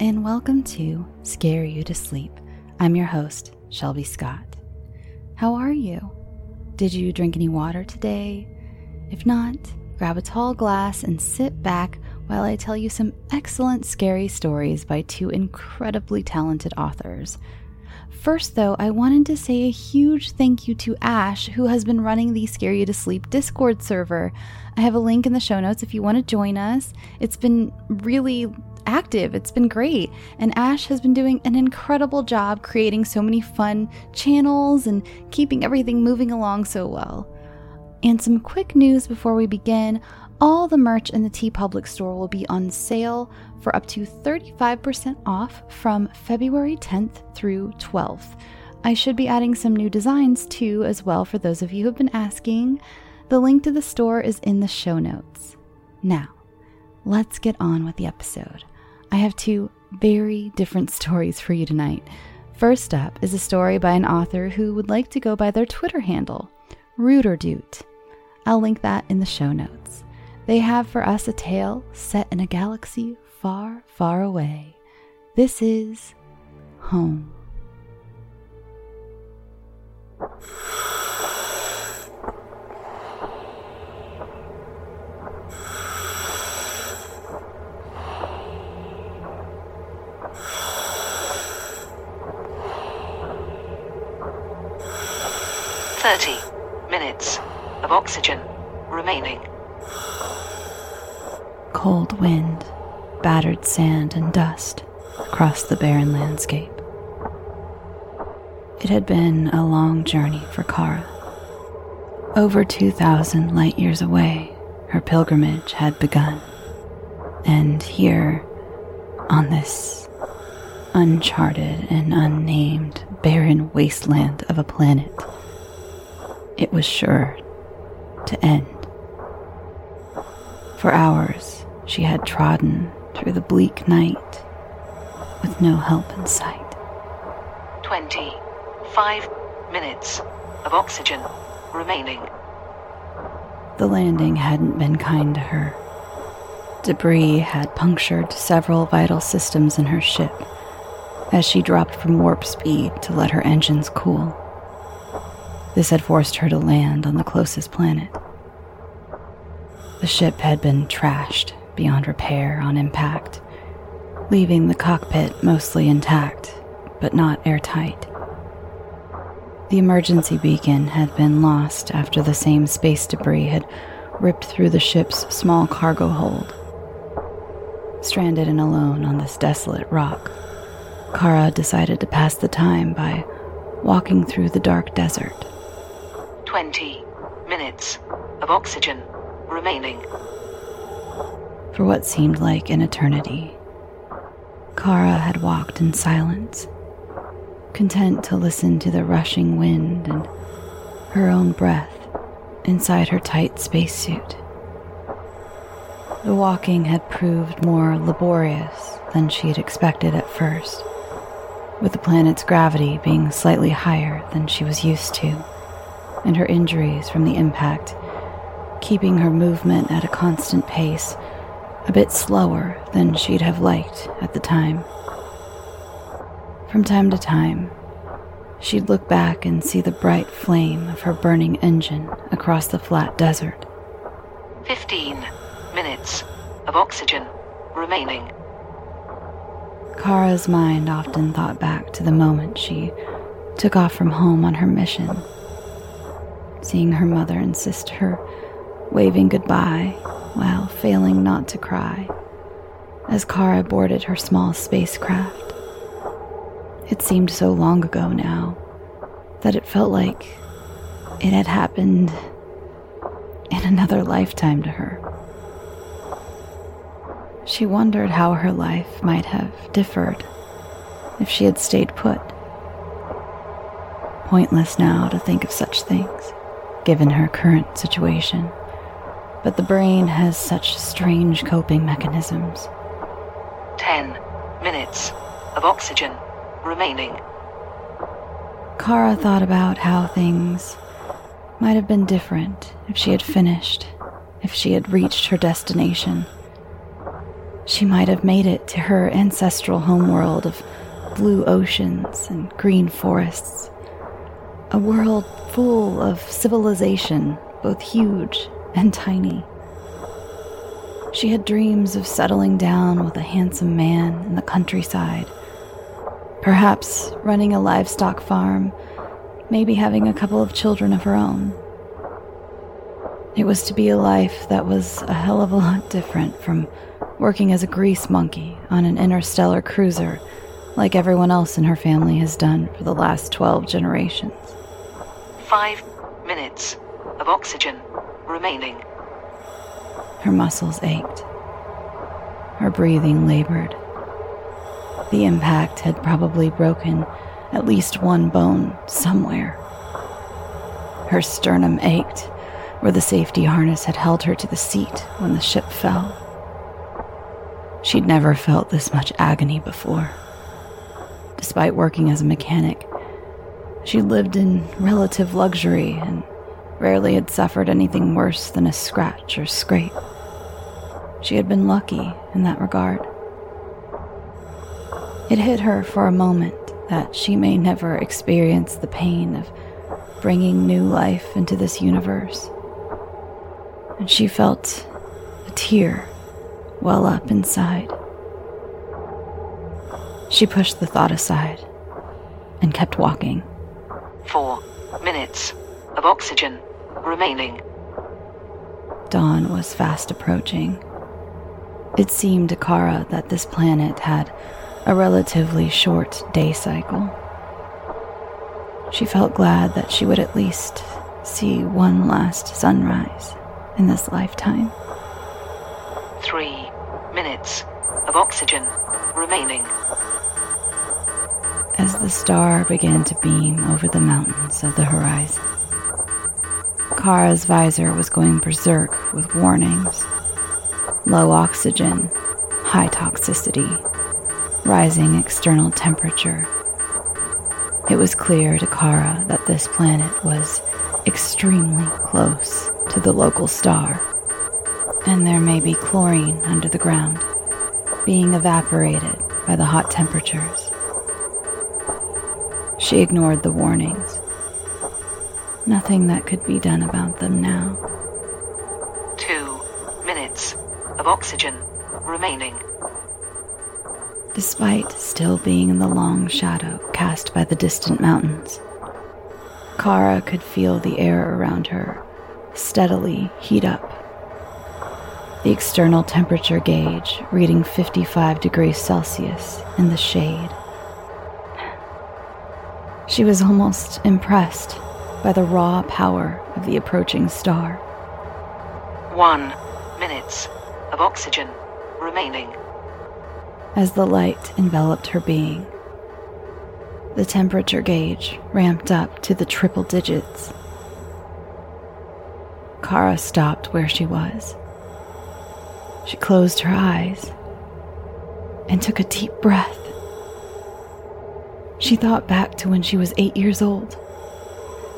and welcome to Scare You to Sleep. I'm your host, Shelby Scott. How are you? Did you drink any water today? If not, grab a tall glass and sit back while I tell you some excellent scary stories by two incredibly talented authors. First, though, I wanted to say a huge thank you to Ash, who has been running the Scare You to Sleep Discord server. I have a link in the show notes if you want to join us. It's been really active. It's been great. And Ash has been doing an incredible job creating so many fun channels and keeping everything moving along so well. And some quick news before we begin all the merch in the TeePublic store will be on sale for up to 35% off from February 10th through 12th. I should be adding some new designs too, as well, for those of you who have been asking. The link to the store is in the show notes. Now, let's get on with the episode. I have two very different stories for you tonight. First up is a story by an author who would like to go by their Twitter handle, Rooterdoot. I'll link that in the show notes. They have for us a tale set in a galaxy far, far away. This is home. Remaining. Cold wind, battered sand, and dust across the barren landscape. It had been a long journey for Kara. Over 2,000 light years away, her pilgrimage had begun. And here, on this uncharted and unnamed barren wasteland of a planet, it was sure to end. For hours, she had trodden through the bleak night with no help in sight. 25 minutes of oxygen remaining. The landing hadn't been kind to her. Debris had punctured several vital systems in her ship as she dropped from warp speed to let her engines cool. This had forced her to land on the closest planet. The ship had been trashed beyond repair on impact, leaving the cockpit mostly intact, but not airtight. The emergency beacon had been lost after the same space debris had ripped through the ship's small cargo hold. Stranded and alone on this desolate rock, Kara decided to pass the time by walking through the dark desert. 20 minutes of oxygen remaining. For what seemed like an eternity, Kara had walked in silence, content to listen to the rushing wind and her own breath inside her tight spacesuit. The walking had proved more laborious than she had expected at first, with the planet's gravity being slightly higher than she was used to, and her injuries from the impact keeping her movement at a constant pace, a bit slower than she'd have liked at the time. From time to time, she'd look back and see the bright flame of her burning engine across the flat desert. 15 minutes of oxygen remaining. Kara's mind often thought back to the moment she took off from home on her mission, seeing her mother and sister waving goodbye while failing not to cry as Kara boarded her small spacecraft. It seemed so long ago now that it felt like it had happened in another lifetime to her. She wondered how her life might have differed if she had stayed put. Pointless now to think of such things, given her current situation but the brain has such strange coping mechanisms. 10 minutes of oxygen remaining. Kara thought about how things might have been different if she had finished, if she had reached her destination. She might have made it to her ancestral homeworld of blue oceans and green forests. A world full of civilization, both huge and tiny. She had dreams of settling down with a handsome man in the countryside, perhaps running a livestock farm, maybe having a couple of children of her own. It was to be a life that was a hell of a lot different from working as a grease monkey on an interstellar cruiser like everyone else in her family has done for the last 12 generations. Five minutes of oxygen remaining. Her muscles ached. Her breathing labored. The impact had probably broken at least one bone somewhere. Her sternum ached where the safety harness had held her to the seat when the ship fell. She'd never felt this much agony before. Despite working as a mechanic, she lived in relative luxury and rarely had suffered anything worse than a scratch or scrape. She had been lucky in that regard. It hit her for a moment that she may never experience the pain of bringing new life into this universe. And she felt a tear well up inside. She pushed the thought aside and kept walking. Four minutes of oxygen remaining. Dawn was fast approaching. It seemed to Kara that this planet had a relatively short day cycle. She felt glad that she would at least see one last sunrise in this lifetime. Three minutes of oxygen remaining. As the star began to beam over the mountains of the horizon, Kara's visor was going berserk with warnings low oxygen, high toxicity, rising external temperature. It was clear to Kara that this planet was extremely close to the local star, and there may be chlorine under the ground, being evaporated by the hot temperatures. She ignored the warnings. Nothing that could be done about them now. Two minutes of oxygen remaining. Despite still being in the long shadow cast by the distant mountains, Kara could feel the air around her steadily heat up. The external temperature gauge reading 55 degrees Celsius in the shade. She was almost impressed by the raw power of the approaching star. One minutes of oxygen remaining. As the light enveloped her being, the temperature gauge ramped up to the triple digits. Kara stopped where she was. She closed her eyes and took a deep breath. She thought back to when she was eight years old,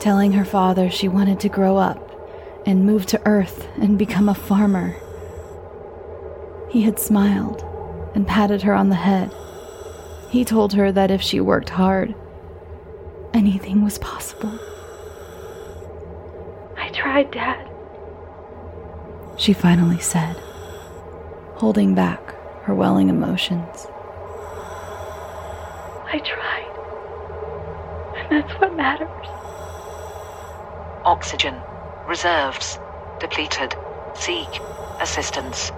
telling her father she wanted to grow up and move to Earth and become a farmer. He had smiled and patted her on the head. He told her that if she worked hard, anything was possible. I tried, Dad. She finally said, holding back her welling emotions. I tried. And that's what matters. Oxygen reserves depleted. Seek assistance.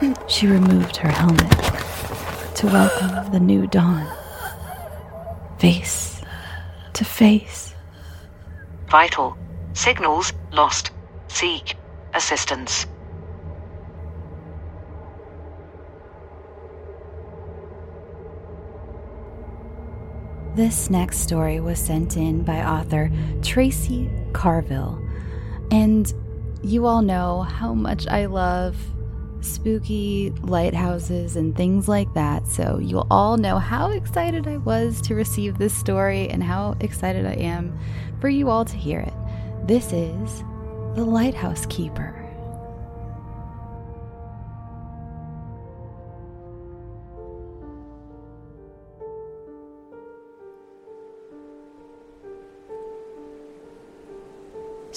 She removed her helmet to welcome the new dawn. Face to face. Vital signals lost. Seek assistance. This next story was sent in by author Tracey Carvill. And you all know how much I love spooky lighthouses and things like that. So you'll all know how excited I was to receive this story and how excited I am for you all to hear it. This is The Lighthouse Keeper.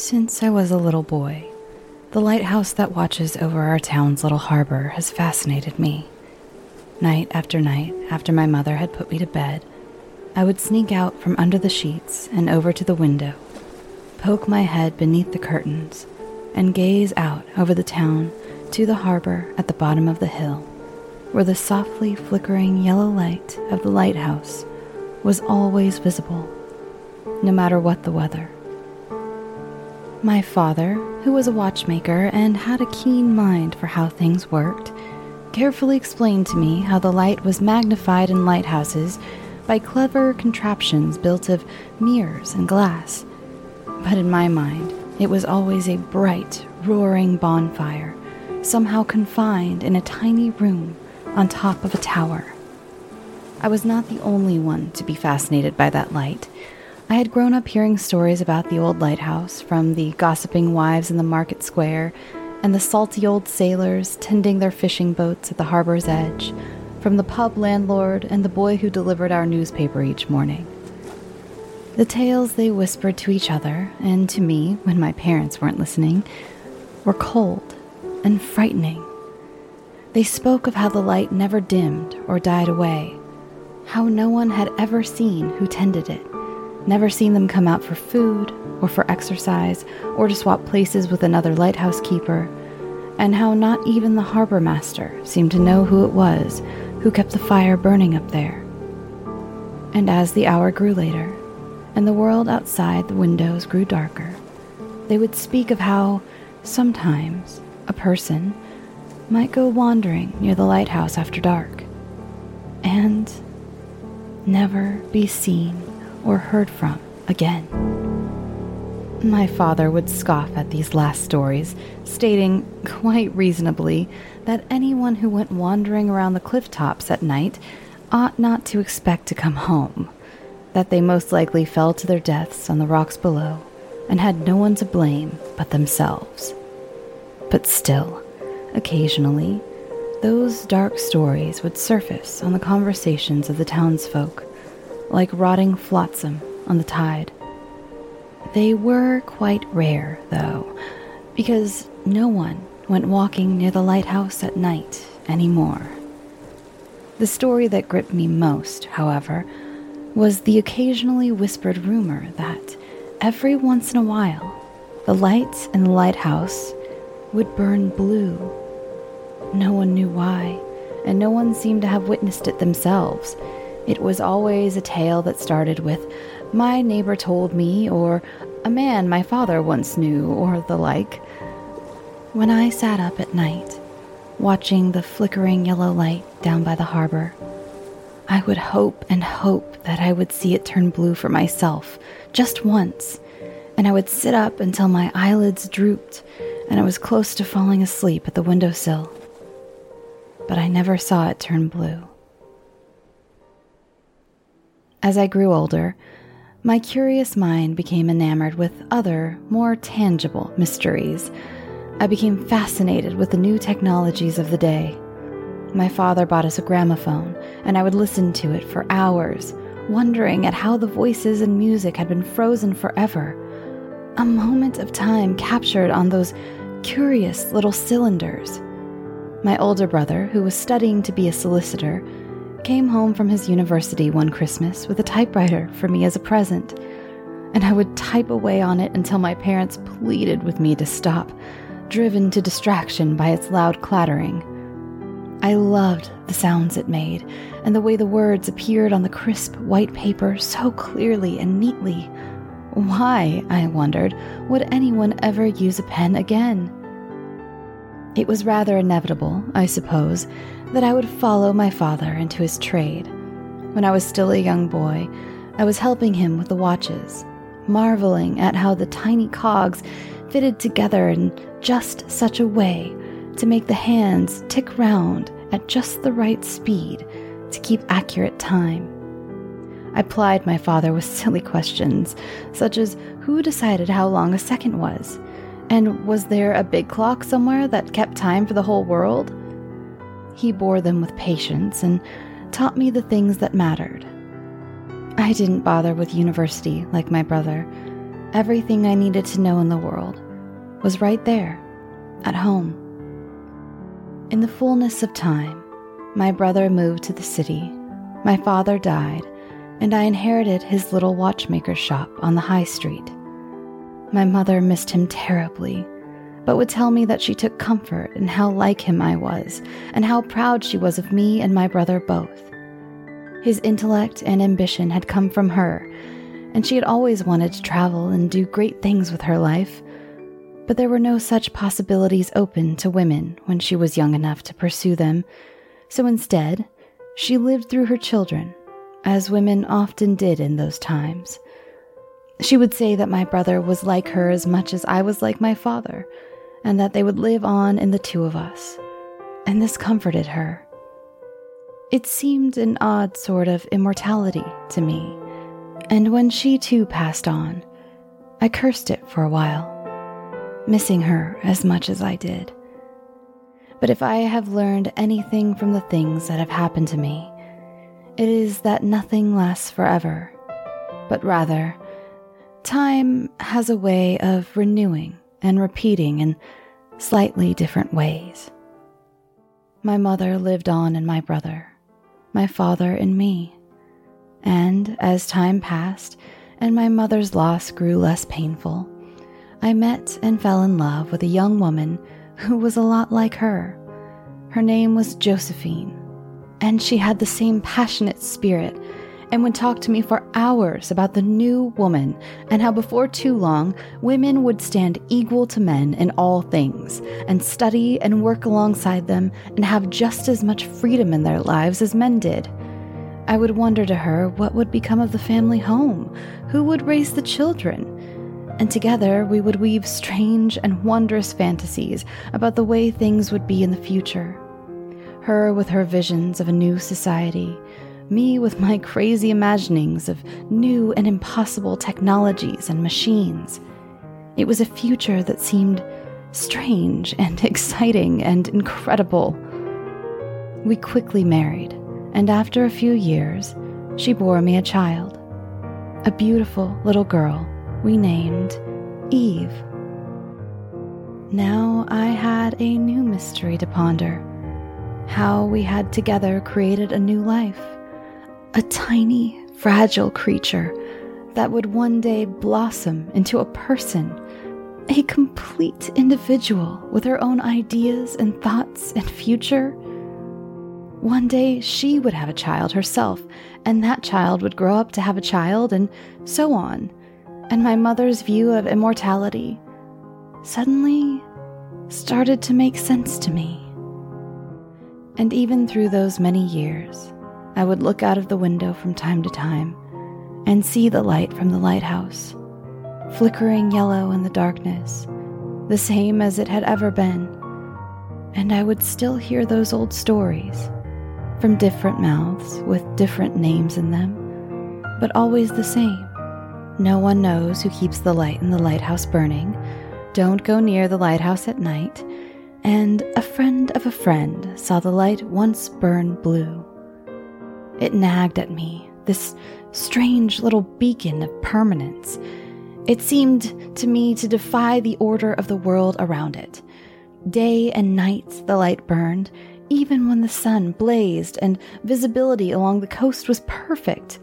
Since I was a little boy, the lighthouse that watches over our town's little harbor has fascinated me. Night after night, after my mother had put me to bed, I would sneak out from under the sheets and over to the window, poke my head beneath the curtains, and gaze out over the town to the harbor at the bottom of the hill, where the softly flickering yellow light of the lighthouse was always visible, no matter what the weather. My father, who was a watchmaker and had a keen mind for how things worked, carefully explained to me how the light was magnified in lighthouses by clever contraptions built of mirrors and glass. But in my mind, it was always a bright, roaring bonfire, somehow confined in a tiny room on top of a tower. I was not the only one to be fascinated by that light. I had grown up hearing stories about the old lighthouse from the gossiping wives in the market square and the salty old sailors tending their fishing boats at the harbor's edge, from the pub landlord and the boy who delivered our newspaper each morning. The tales they whispered to each other, and to me when my parents weren't listening, were cold and frightening. They spoke of how the light never dimmed or died away, how no one had ever seen who tended it Never seen them come out for food, or for exercise, or to swap places with another lighthouse keeper, and how not even the harbor master seemed to know who it was who kept the fire burning up there. And as the hour grew later, and the world outside the windows grew darker, they would speak of how, sometimes, a person might go wandering near the lighthouse after dark, and never be seen or heard from again. My father would scoff at these last stories, stating, quite reasonably, that anyone who went wandering around the cliff tops at night ought not to expect to come home, that they most likely fell to their deaths on the rocks below and had no one to blame but themselves. But still, occasionally, those dark stories would surface on the conversations of the townsfolk like rotting flotsam on the tide. They were quite rare, though, because no one went walking near the lighthouse at night anymore. The story that gripped me most, however, was the occasionally whispered rumor that every once in a while the lights in the lighthouse would burn blue. No one knew why, and no one seemed to have witnessed it themselves it was always a tale that started with, My neighbor told me, or A man my father once knew, or the like. When I sat up at night, watching the flickering yellow light down by the harbor, I would hope and hope that I would see it turn blue for myself, just once, and I would sit up until my eyelids drooped and I was close to falling asleep at the windowsill. But I never saw it turn blue. As I grew older, my curious mind became enamored with other, more tangible mysteries. I became fascinated with the new technologies of the day. My father bought us a gramophone, and I would listen to it for hours, wondering at how the voices and music had been frozen forever. A moment of time captured on those curious little cylinders. My older brother, who was studying to be a solicitor, came home from his university one Christmas with a typewriter for me as a present, and I would type away on it until my parents pleaded with me to stop, driven to distraction by its loud clattering. I loved the sounds it made and the way the words appeared on the crisp white paper so clearly and neatly. Why, I wondered, would anyone ever use a pen again? It was rather inevitable, I suppose, that I would follow my father into his trade. When I was still a young boy, I was helping him with the watches, marveling at how the tiny cogs fitted together in just such a way to make the hands tick round at just the right speed to keep accurate time. I plied my father with silly questions, such as who decided how long a second was? And was there a big clock somewhere that kept time for the whole world? He bore them with patience and taught me the things that mattered. I didn't bother with university like my brother. Everything I needed to know in the world was right there, at home. In the fullness of time, my brother moved to the city, my father died, and I inherited his little watchmaker shop on the high street. My mother missed him terribly, but would tell me that she took comfort in how like him I was, and how proud she was of me and my brother both. His intellect and ambition had come from her, and she had always wanted to travel and do great things with her life. But there were no such possibilities open to women when she was young enough to pursue them, so instead, she lived through her children, as women often did in those times. She would say that my brother was like her as much as I was like my father, and that they would live on in the two of us. And this comforted her. It seemed an odd sort of immortality to me and when she too passed on, I cursed it for a while, missing her as much as I did. But if I have learned anything from the things that have happened to me, it is that nothing lasts forever, but rather, time has a way of renewing and repeating in slightly different ways. My mother lived on in my brother, my father in me. And as time passed and my mother's loss grew less painful, I met and fell in love with a young woman who was a lot like her. Her name was Josephine, and she had the same passionate spirit and would talk to me for hours about the new woman and how before too long women would stand equal to men in all things and study and work alongside them and have just as much freedom in their lives as men did. I would wonder to her what would become of the family home, who would raise the children. And together we would weave strange and wondrous fantasies about the way things would be in the future. Her with her visions of a new society, me with my crazy imaginings of new and impossible technologies and machines. It was a future that seemed strange and exciting and incredible. We quickly married and after a few years, she bore me a child, a beautiful little girl we named Eve. Now I had a new mystery to ponder how we had together created a new life, a tiny, fragile creature that would one day blossom into a person, a complete individual with her own ideas and thoughts and future one day she would have a child herself, and that child would grow up to have a child, and so on. And my mother's view of immortality suddenly started to make sense to me. And even through those many years, I would look out of the window from time to time and see the light from the lighthouse, flickering yellow in the darkness, the same as it had ever been. And I would still hear those old stories from different mouths with different names in them, but always the same. No one knows who keeps the light in the lighthouse burning. Don't go near the lighthouse at night. And a friend of a friend saw the light once burn blue. It nagged at me, this strange little beacon of permanence. It seemed to me to defy the order of the world around it. Day and night the light burned, even when the sun blazed and visibility along the coast was perfect.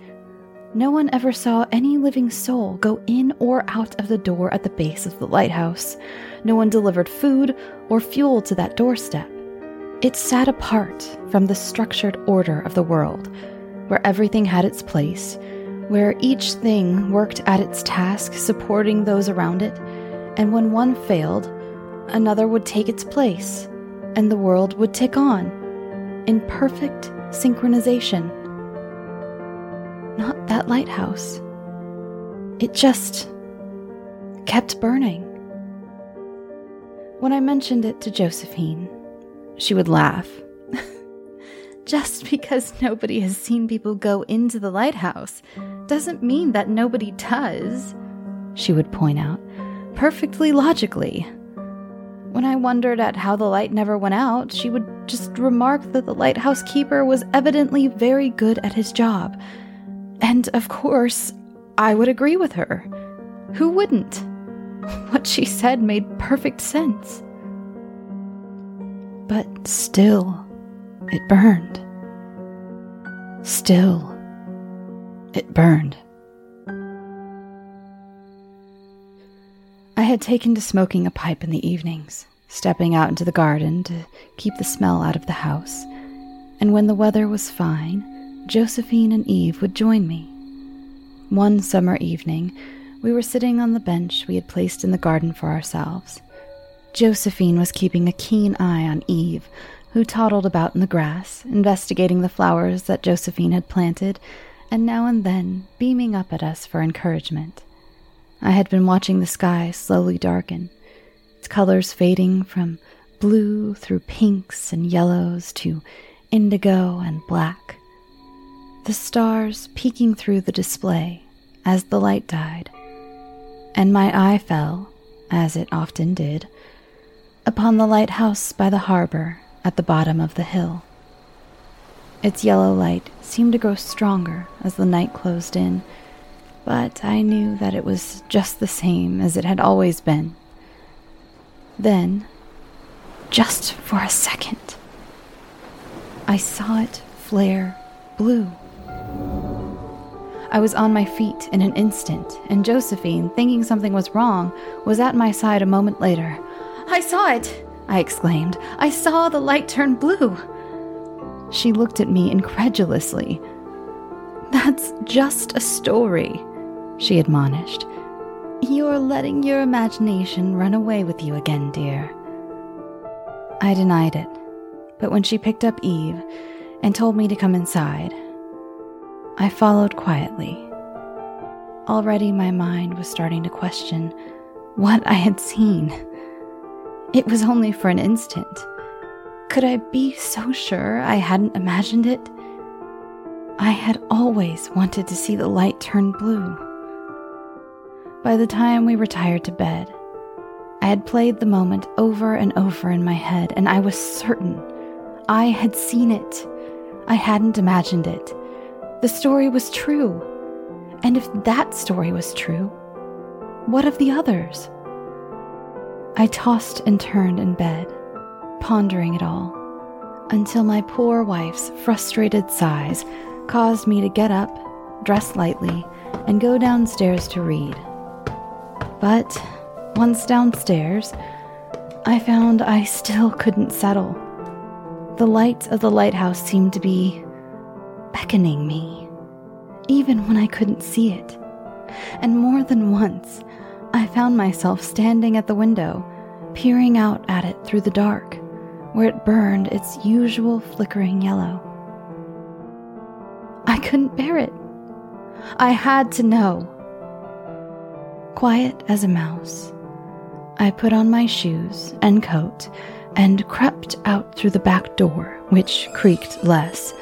No one ever saw any living soul go in or out of the door at the base of the lighthouse. No one delivered food or fuel to that doorstep. It sat apart from the structured order of the world, where everything had its place, where each thing worked at its task supporting those around it, and when one failed, another would take its place and the world would tick on in perfect synchronization. Not that lighthouse. It just kept burning. When I mentioned it to Josephine, she would laugh. just because nobody has seen people go into the lighthouse doesn't mean that nobody does, she would point out, perfectly logically. When I wondered at how the light never went out, she would just remark that the lighthouse keeper was evidently very good at his job. And of course, I would agree with her. Who wouldn't? What she said made perfect sense. But still, it burned. Still, it burned. I had taken to smoking a pipe in the evenings, stepping out into the garden to keep the smell out of the house, and when the weather was fine, Josephine and Eve would join me. One summer evening, we were sitting on the bench we had placed in the garden for ourselves. Josephine was keeping a keen eye on Eve, who toddled about in the grass, investigating the flowers that Josephine had planted, and now and then beaming up at us for encouragement. I had been watching the sky slowly darken, its colors fading from blue through pinks and yellows to indigo and black. The stars peeking through the display as the light died, and my eye fell, as it often did, upon the lighthouse by the harbor at the bottom of the hill. Its yellow light seemed to grow stronger as the night closed in but I knew that it was just the same as it had always been. Then, just for a second, I saw it flare blue. I was on my feet in an instant, and Josephine, thinking something was wrong, was at my side a moment later. I saw it! I exclaimed. I saw the light turn blue. She looked at me incredulously. That's just a story, she admonished. You're letting your imagination run away with you again, dear. I denied it, but when she picked up Eve and told me to come inside, I followed quietly. Already my mind was starting to question what I had seen. It was only for an instant. Could I be so sure I hadn't imagined it? I had always wanted to see the light turn blue. By the time we retired to bed, I had played the moment over and over in my head, and I was certain I had seen it. I hadn't imagined it. The story was true. And if that story was true, what of the others? I tossed and turned in bed, pondering it all, until my poor wife's frustrated sighs caused me to get up, dress lightly, and go downstairs to read. But once downstairs, I found I still couldn't settle. The light of the lighthouse seemed to be beckoning me, even when I couldn't see it. And more than once, I found myself standing at the window, peering out at it through the dark, where it burned its usual flickering yellow. I couldn't bear it. I had to know quiet as a mouse. I put on my shoes and coat and crept out through the back door, which creaked less.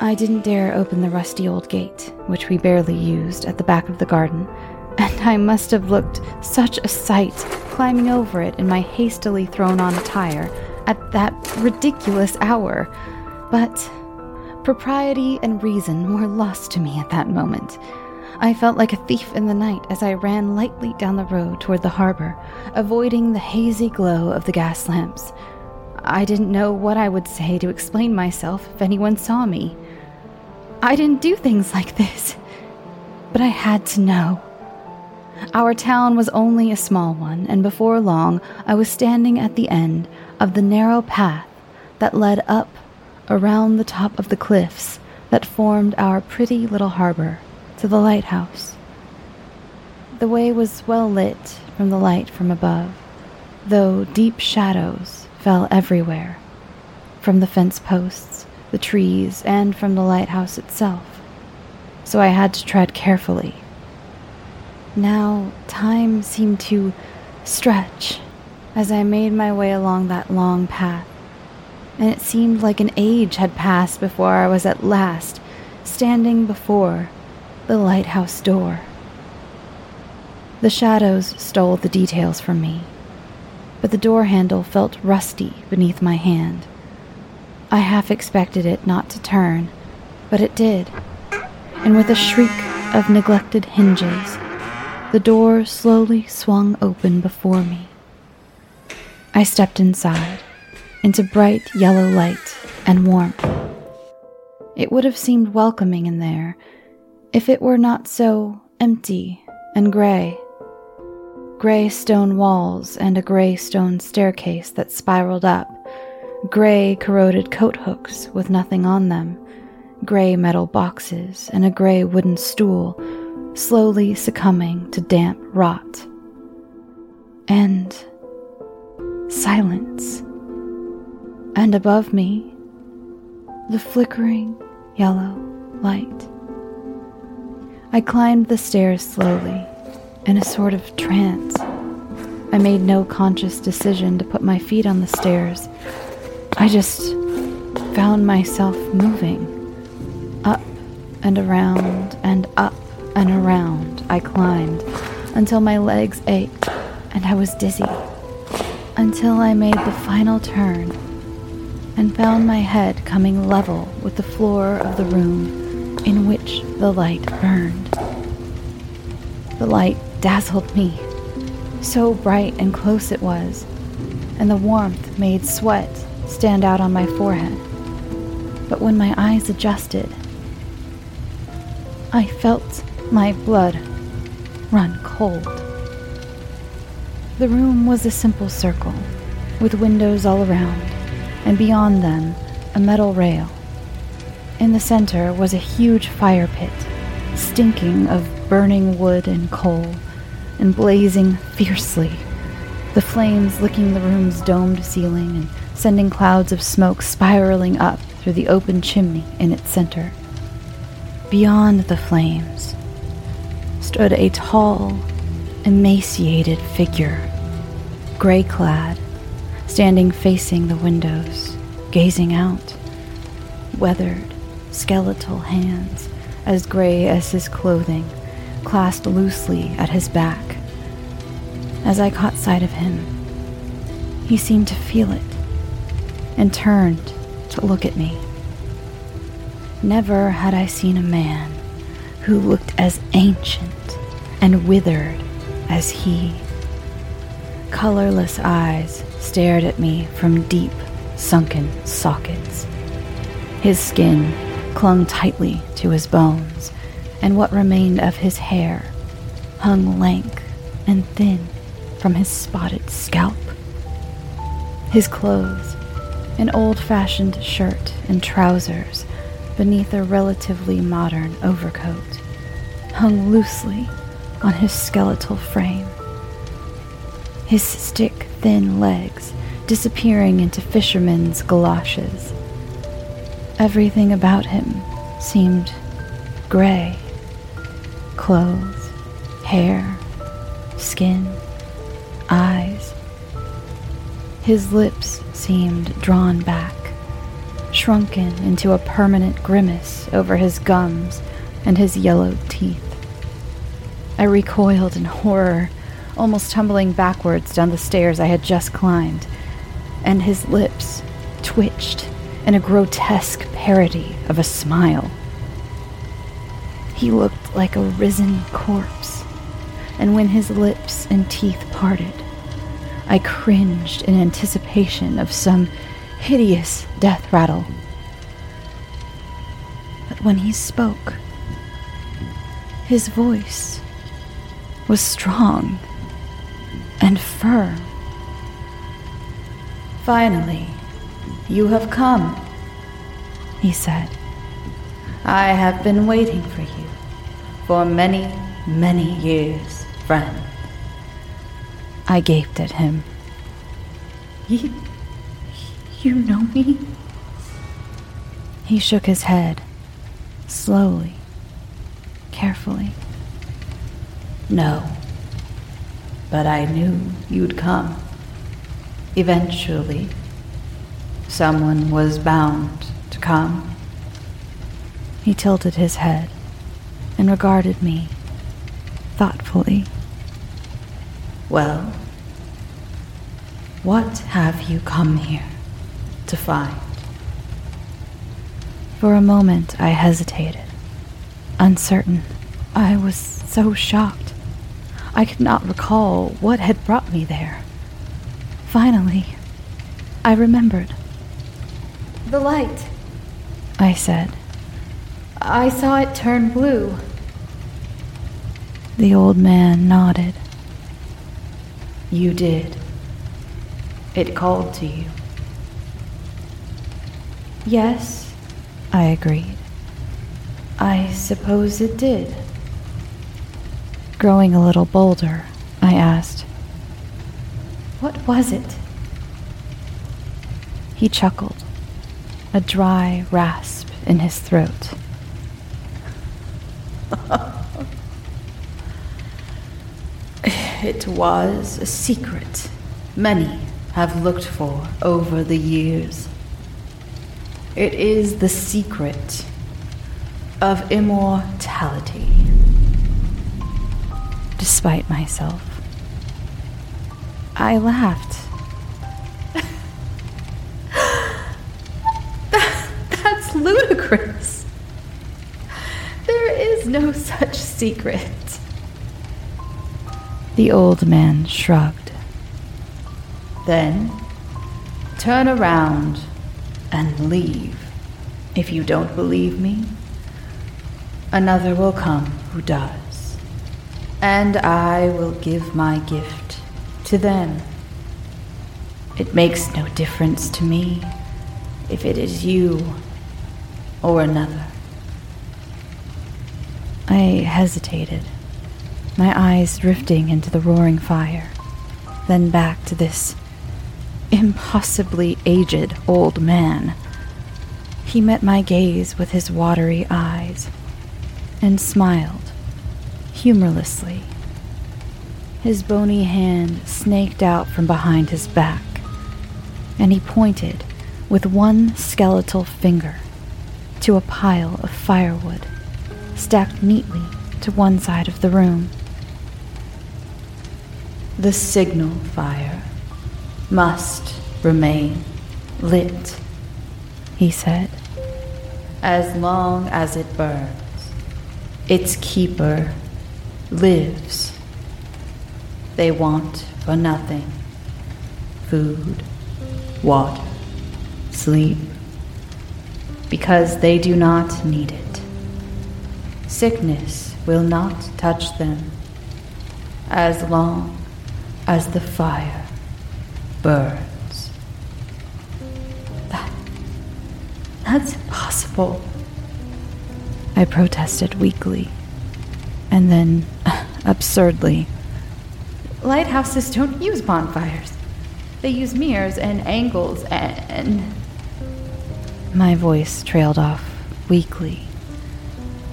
I didn't dare open the rusty old gate, which we barely used, at the back of the garden, and I must have looked such a sight climbing over it in my hastily thrown on attire at that ridiculous hour. But propriety and reason were lost to me at that moment. I felt like a thief in the night as I ran lightly down the road toward the harbor, avoiding the hazy glow of the gas lamps. I didn't know what I would say to explain myself if anyone saw me. I didn't do things like this, but I had to know. Our town was only a small one, and before long I was standing at the end of the narrow path that led up around the top of the cliffs that formed our pretty little harbor to the lighthouse. The way was well lit from the light from above, though deep shadows fell everywhere from the fence posts, the trees, and from the lighthouse itself, so I had to tread carefully. Now time seemed to stretch as I made my way along that long path, and it seemed like an age had passed before I was at last standing before the lighthouse door. The shadows stole the details from me, but the door handle felt rusty beneath my hand. I half expected it not to turn, but it did, and with a shriek of neglected hinges, the door slowly swung open before me. I stepped inside, into bright yellow light and warmth. It would have seemed welcoming in there if it were not so empty and gray. Gray stone walls and a gray stone staircase that spiraled up, gray corroded coat hooks with nothing on them, gray metal boxes and a gray wooden stool slowly succumbing to damp rot. And silence. And above me, the flickering yellow light. I climbed the stairs slowly, in a sort of trance. I made no conscious decision to put my feet on the stairs. I just found myself moving up and around and up and around. I climbed until my legs ached and I was dizzy. Until I made the final turn and found my head coming level with the floor of the room in which the light burned. The light dazzled me. So bright and close it was, and the warmth made sweat stand out on my forehead. But when my eyes adjusted, I felt my blood run cold. The room was a simple circle, with windows all around, and beyond them, a metal rail. In the center was a huge fire pit, stinking of burning wood and coal, and blazing fiercely, the flames licking the room's domed ceiling and sending clouds of smoke spiraling up through the open chimney in its center. Beyond the flames stood a tall, emaciated figure, gray clad, standing facing the windows, gazing out, weathered, skeletal hands as gray as his clothing, clasped loosely at his back. As I caught sight of him, he seemed to feel it and turned to look at me. Never had I seen a man who looked as ancient and withered as he. Colorless eyes stared at me from deep, sunken sockets. His skin clung tightly to his bones, and what remained of his hair hung lank and thin from his spotted scalp. His clothes, an old fashioned shirt and trousers beneath a relatively modern overcoat, hung loosely on his skeletal frame. His stick thin legs disappearing into fishermen's galoshes. Everything about him seemed gray clothes, hair, skin, eyes. His lips seemed drawn back, shrunken into a permanent grimace over his gums and his yellowed teeth. I recoiled in horror, almost tumbling backwards down the stairs I had just climbed, and his lips twitched in a grotesque parody of a smile. He looked like a risen corpse, and when his lips and teeth parted, I cringed in anticipation of some hideous death rattle. But when he spoke, his voice was strong and firm. Finally, you have come, he said. I have been waiting for you for many, many years, friend. I gaped at him. You, you know me? He shook his head, slowly, carefully. No, but I knew you'd come. Eventually, someone was bound to come. He tilted his head and regarded me thoughtfully. Well, what have you come here to find? For a moment, I hesitated, uncertain. I was so shocked. I could not recall what had brought me there. Finally, I remembered. The light, I said. I saw it turn blue. The old man nodded. You did. It called to you. Yes, I agreed. I suppose it did. Growing a little bolder, I asked, What was it? He chuckled, a dry rasp in his throat. it was a secret many have looked for over the years. It is the secret of immortality. Despite myself, I laughed. That's ludicrous. There is no such secret. The old man shrugged. Then turn around and leave. If you don't believe me, another will come who does. And I will give my gift to them. It makes no difference to me if it is you or another. I hesitated, my eyes drifting into the roaring fire, then back to this impossibly aged old man. He met my gaze with his watery eyes and smiled humorlessly. His bony hand snaked out from behind his back, and he pointed with one skeletal finger to a pile of firewood stacked neatly to one side of the room. The signal fire must remain lit, he said, as long as it burns. Its keeper lives. They want for nothing food, water, sleep, because they do not need it. Sickness will not touch them as long as the fire burns. That. That's impossible. I protested weakly, and then absurdly. Lighthouses don't use bonfires. They use mirrors and angles and. My voice trailed off weakly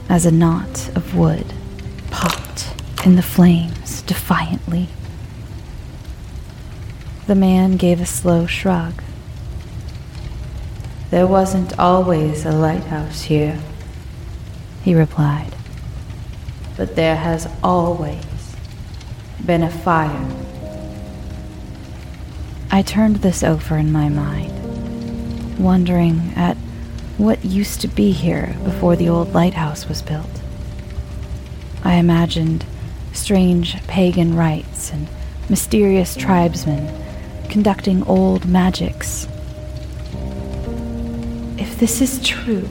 as a knot of wood popped in the flames defiantly. The man gave a slow shrug. There wasn't always a lighthouse here, he replied, but there has always been a fire. I turned this over in my mind, wondering at what used to be here before the old lighthouse was built. I imagined strange pagan rites and mysterious tribesmen conducting old magics. If this is true,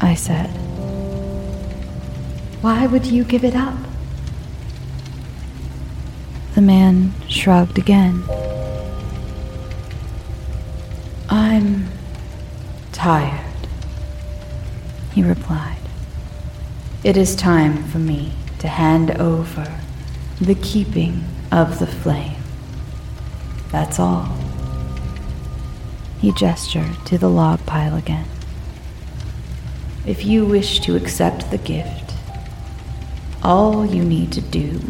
I said, why would you give it up? The man shrugged again. I'm tired, he replied. It is time for me to hand over the keeping of the flame. That's all. He gestured to the log pile again. If you wish to accept the gift, all you need to do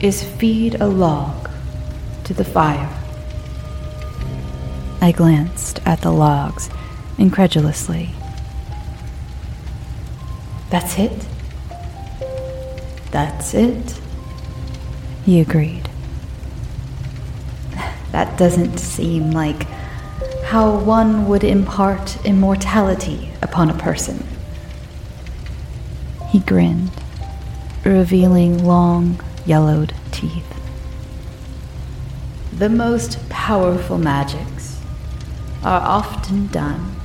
is feed a log to the fire. I glanced at the logs incredulously. That's it? That's it, he agreed. That doesn't seem like how one would impart immortality upon a person. He grinned. Revealing long, yellowed teeth. The most powerful magics are often done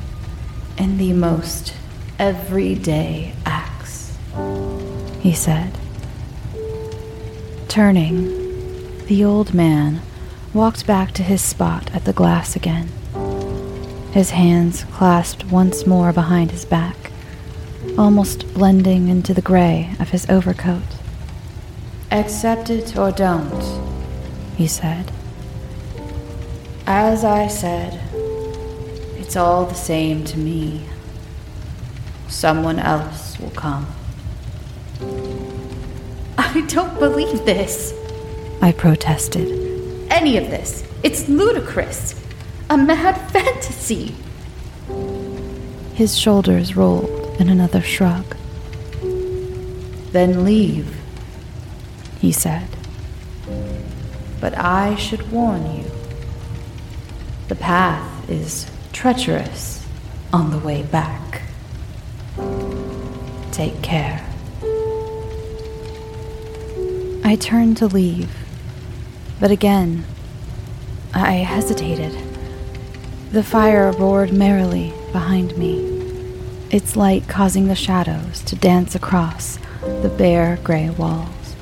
in the most everyday acts, he said. Turning, the old man walked back to his spot at the glass again, his hands clasped once more behind his back, almost blending into the gray of his overcoat. Accept it or don't, he said. As I said, it's all the same to me. Someone else will come. I don't believe this, I protested. Any of this. It's ludicrous. A mad fantasy. His shoulders rolled in another shrug. Then leave, he said. But I should warn you. The path is treacherous on the way back. Take care. I turned to leave, but again, I hesitated. The fire roared merrily behind me, its light causing the shadows to dance across the bare gray walls.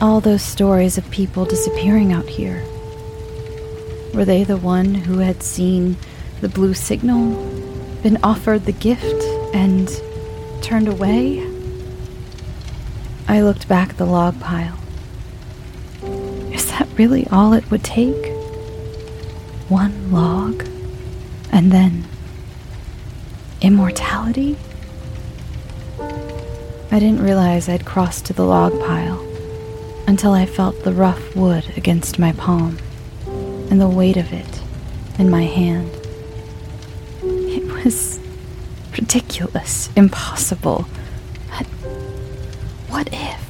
All those stories of people disappearing out here were they the one who had seen the blue signal, been offered the gift, and turned away? I looked back at the log pile. Is that really all it would take? One log? And then immortality? I didn't realize I'd crossed to the log pile until I felt the rough wood against my palm and the weight of it in my hand. It was ridiculous, impossible. But what if?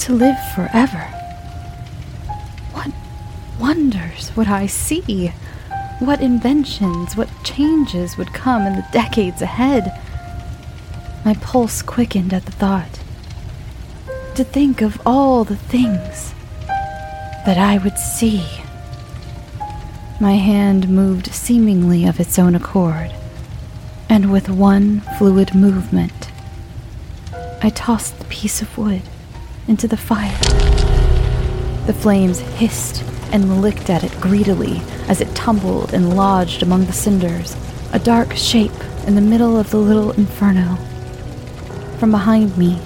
To live forever. What wonders would I see? What inventions, what changes would come in the decades ahead? My pulse quickened at the thought. To think of all the things that I would see. My hand moved seemingly of its own accord, and with one fluid movement, I tossed the piece of wood into the fire. The flames hissed and licked at it greedily as it tumbled and lodged among the cinders, a dark shape in the middle of the little inferno. From behind me,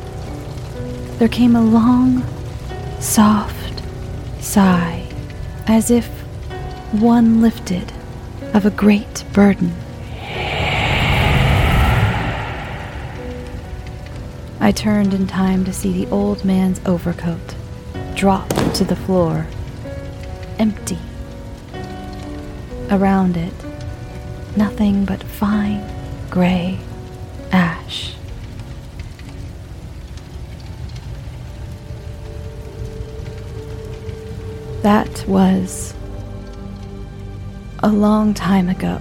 there came a long, soft, sigh, as if one lifted of a great burden. I turned in time to see the old man's overcoat drop to the floor, empty. Around it, nothing but fine gray ash. That was a long time ago.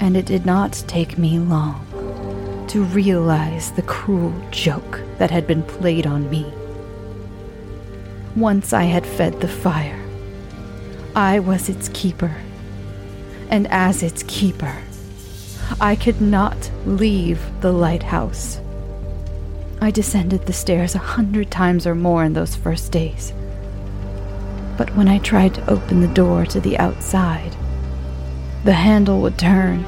And it did not take me long to realize the cruel joke that had been played on me. Once I had fed the fire, I was its keeper. And as its keeper, I could not leave the lighthouse. I descended the stairs a hundred times or more in those first days but when I tried to open the door to the outside, the handle would turn,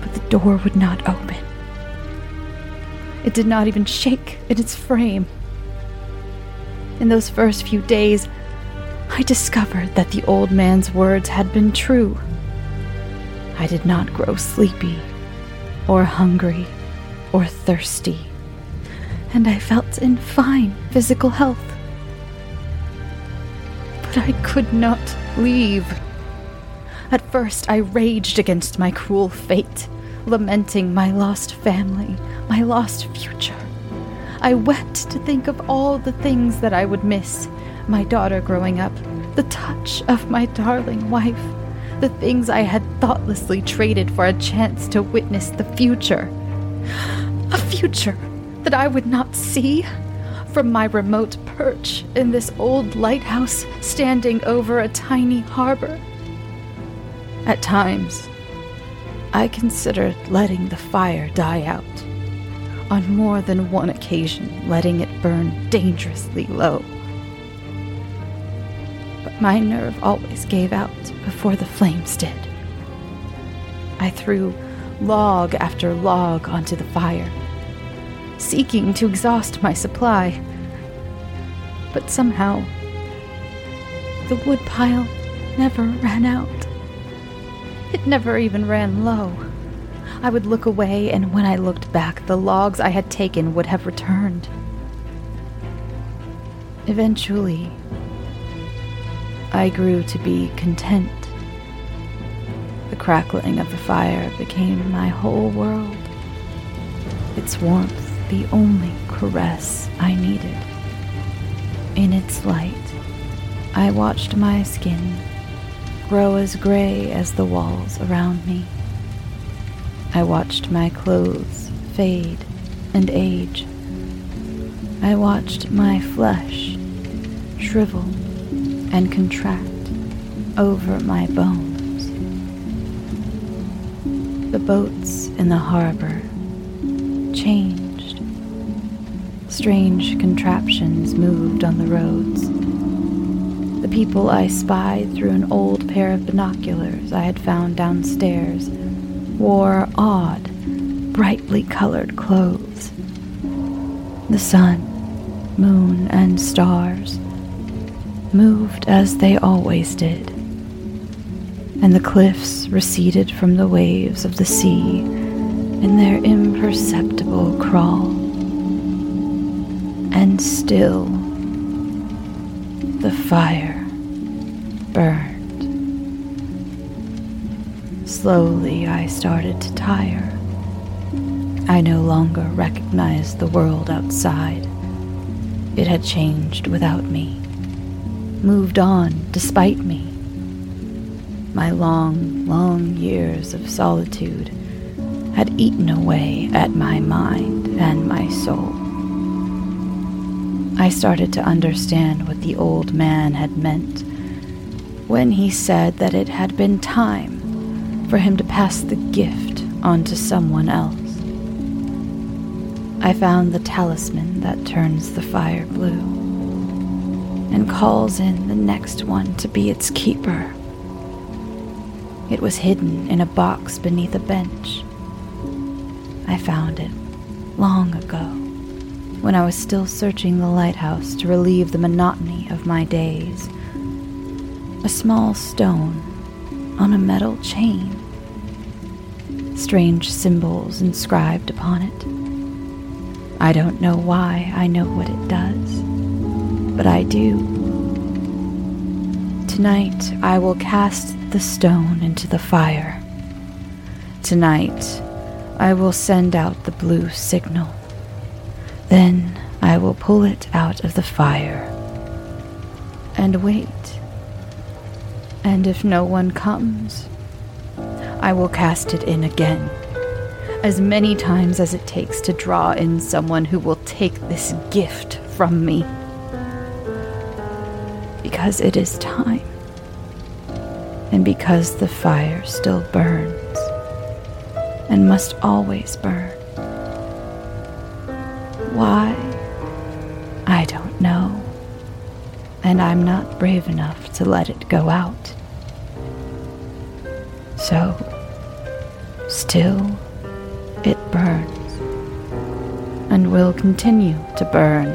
but the door would not open. It did not even shake in its frame. In those first few days, I discovered that the old man's words had been true. I did not grow sleepy, or hungry, or thirsty, and I felt in fine physical health but I could not leave. At first, I raged against my cruel fate, lamenting my lost family, my lost future. I wept to think of all the things that I would miss my daughter growing up, the touch of my darling wife, the things I had thoughtlessly traded for a chance to witness the future. A future that I would not see from my remote perch in this old lighthouse standing over a tiny harbor. At times, I considered letting the fire die out. On more than one occasion, letting it burn dangerously low. But my nerve always gave out before the flames did. I threw log after log onto the fire, seeking to exhaust my supply. But somehow, the woodpile never ran out. It never even ran low. I would look away, and when I looked back, the logs I had taken would have returned. Eventually, I grew to be content. The crackling of the fire became my whole world. Its warmth, the only caress I needed. In its light, I watched my skin grow as gray as the walls around me. I watched my clothes fade and age. I watched my flesh shrivel and contract over my bones. The boats in the harbor changed. Strange contraptions moved on the roads the people I spied through an old pair of binoculars I had found downstairs wore odd, brightly colored clothes. The sun, moon, and stars moved as they always did, and the cliffs receded from the waves of the sea in their imperceptible crawl. And still, the fire burned. Slowly, I started to tire. I no longer recognized the world outside. It had changed without me, moved on despite me. My long, long years of solitude had eaten away at my mind and my soul. I started to understand what the old man had meant when he said that it had been time for him to pass the gift on to someone else. I found the talisman that turns the fire blue and calls in the next one to be its keeper. It was hidden in a box beneath a bench. I found it long ago when I was still searching the lighthouse to relieve the monotony of my days. A small stone on a metal chain, strange symbols inscribed upon it. I don't know why I know what it does, but I do. Tonight I will cast the stone into the fire. Tonight I will send out the blue signal. Then I will pull it out of the fire and wait. And if no one comes, I will cast it in again, as many times as it takes to draw in someone who will take this gift from me. Because it is time, and because the fire still burns and must always burn. Why? I don't know. And I'm not brave enough to let it go out. So, still, it burns and will continue to burn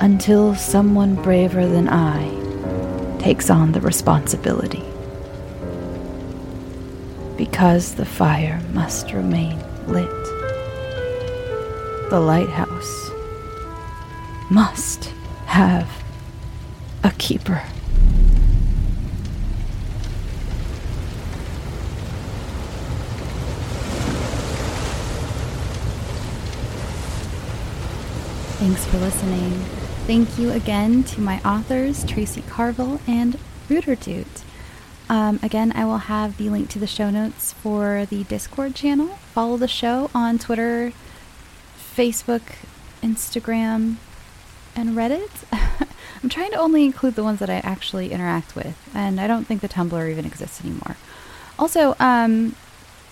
until someone braver than I takes on the responsibility. Because the fire must remain lit the lighthouse must have a keeper. Thanks for listening. Thank you again to my authors, Tracey Carvill and RooterDoot. Um, again, I will have the link to the show notes for the Discord channel. Follow the show on Twitter, Facebook, Instagram, and Reddit. I'm trying to only include the ones that I actually interact with, and I don't think the Tumblr even exists anymore. Also, um,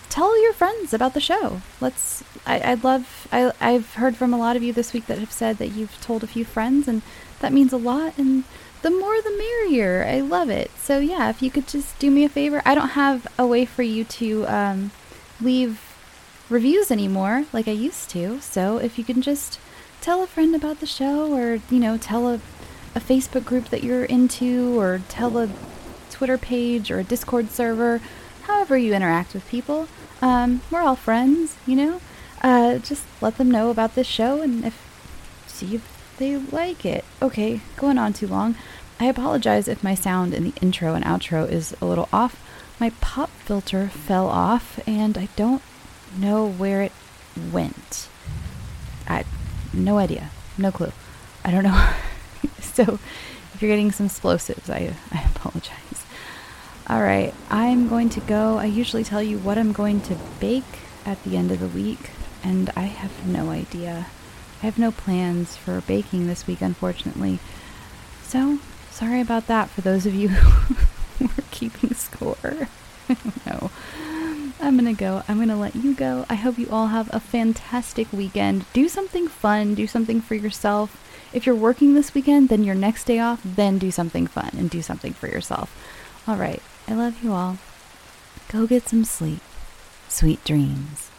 tell your friends about the show. Let's. I, I'd love. I, I've heard from a lot of you this week that have said that you've told a few friends, and that means a lot. And the more the merrier. I love it. So yeah, if you could just do me a favor. I don't have a way for you to um, leave reviews anymore like I used to. So if you can just tell a friend about the show, or you know, tell a a Facebook group that you're into, or tell a Twitter page or a Discord server however you interact with people. Um, we're all friends, you know? Uh, just let them know about this show and if see if they like it. Okay, going on too long. I apologize if my sound in the intro and outro is a little off. My pop filter fell off and I don't know where it went. I no idea. No clue. I don't know. so if you're getting some explosives, I I apologize. All right, I'm going to go. I usually tell you what I'm going to bake at the end of the week, and I have no idea. I have no plans for baking this week, unfortunately. So, sorry about that for those of you who are keeping score. no. I'm gonna go. I'm gonna let you go. I hope you all have a fantastic weekend. Do something fun, do something for yourself. If you're working this weekend, then your next day off, then do something fun and do something for yourself. All right. I love you all. Go get some sleep. Sweet dreams.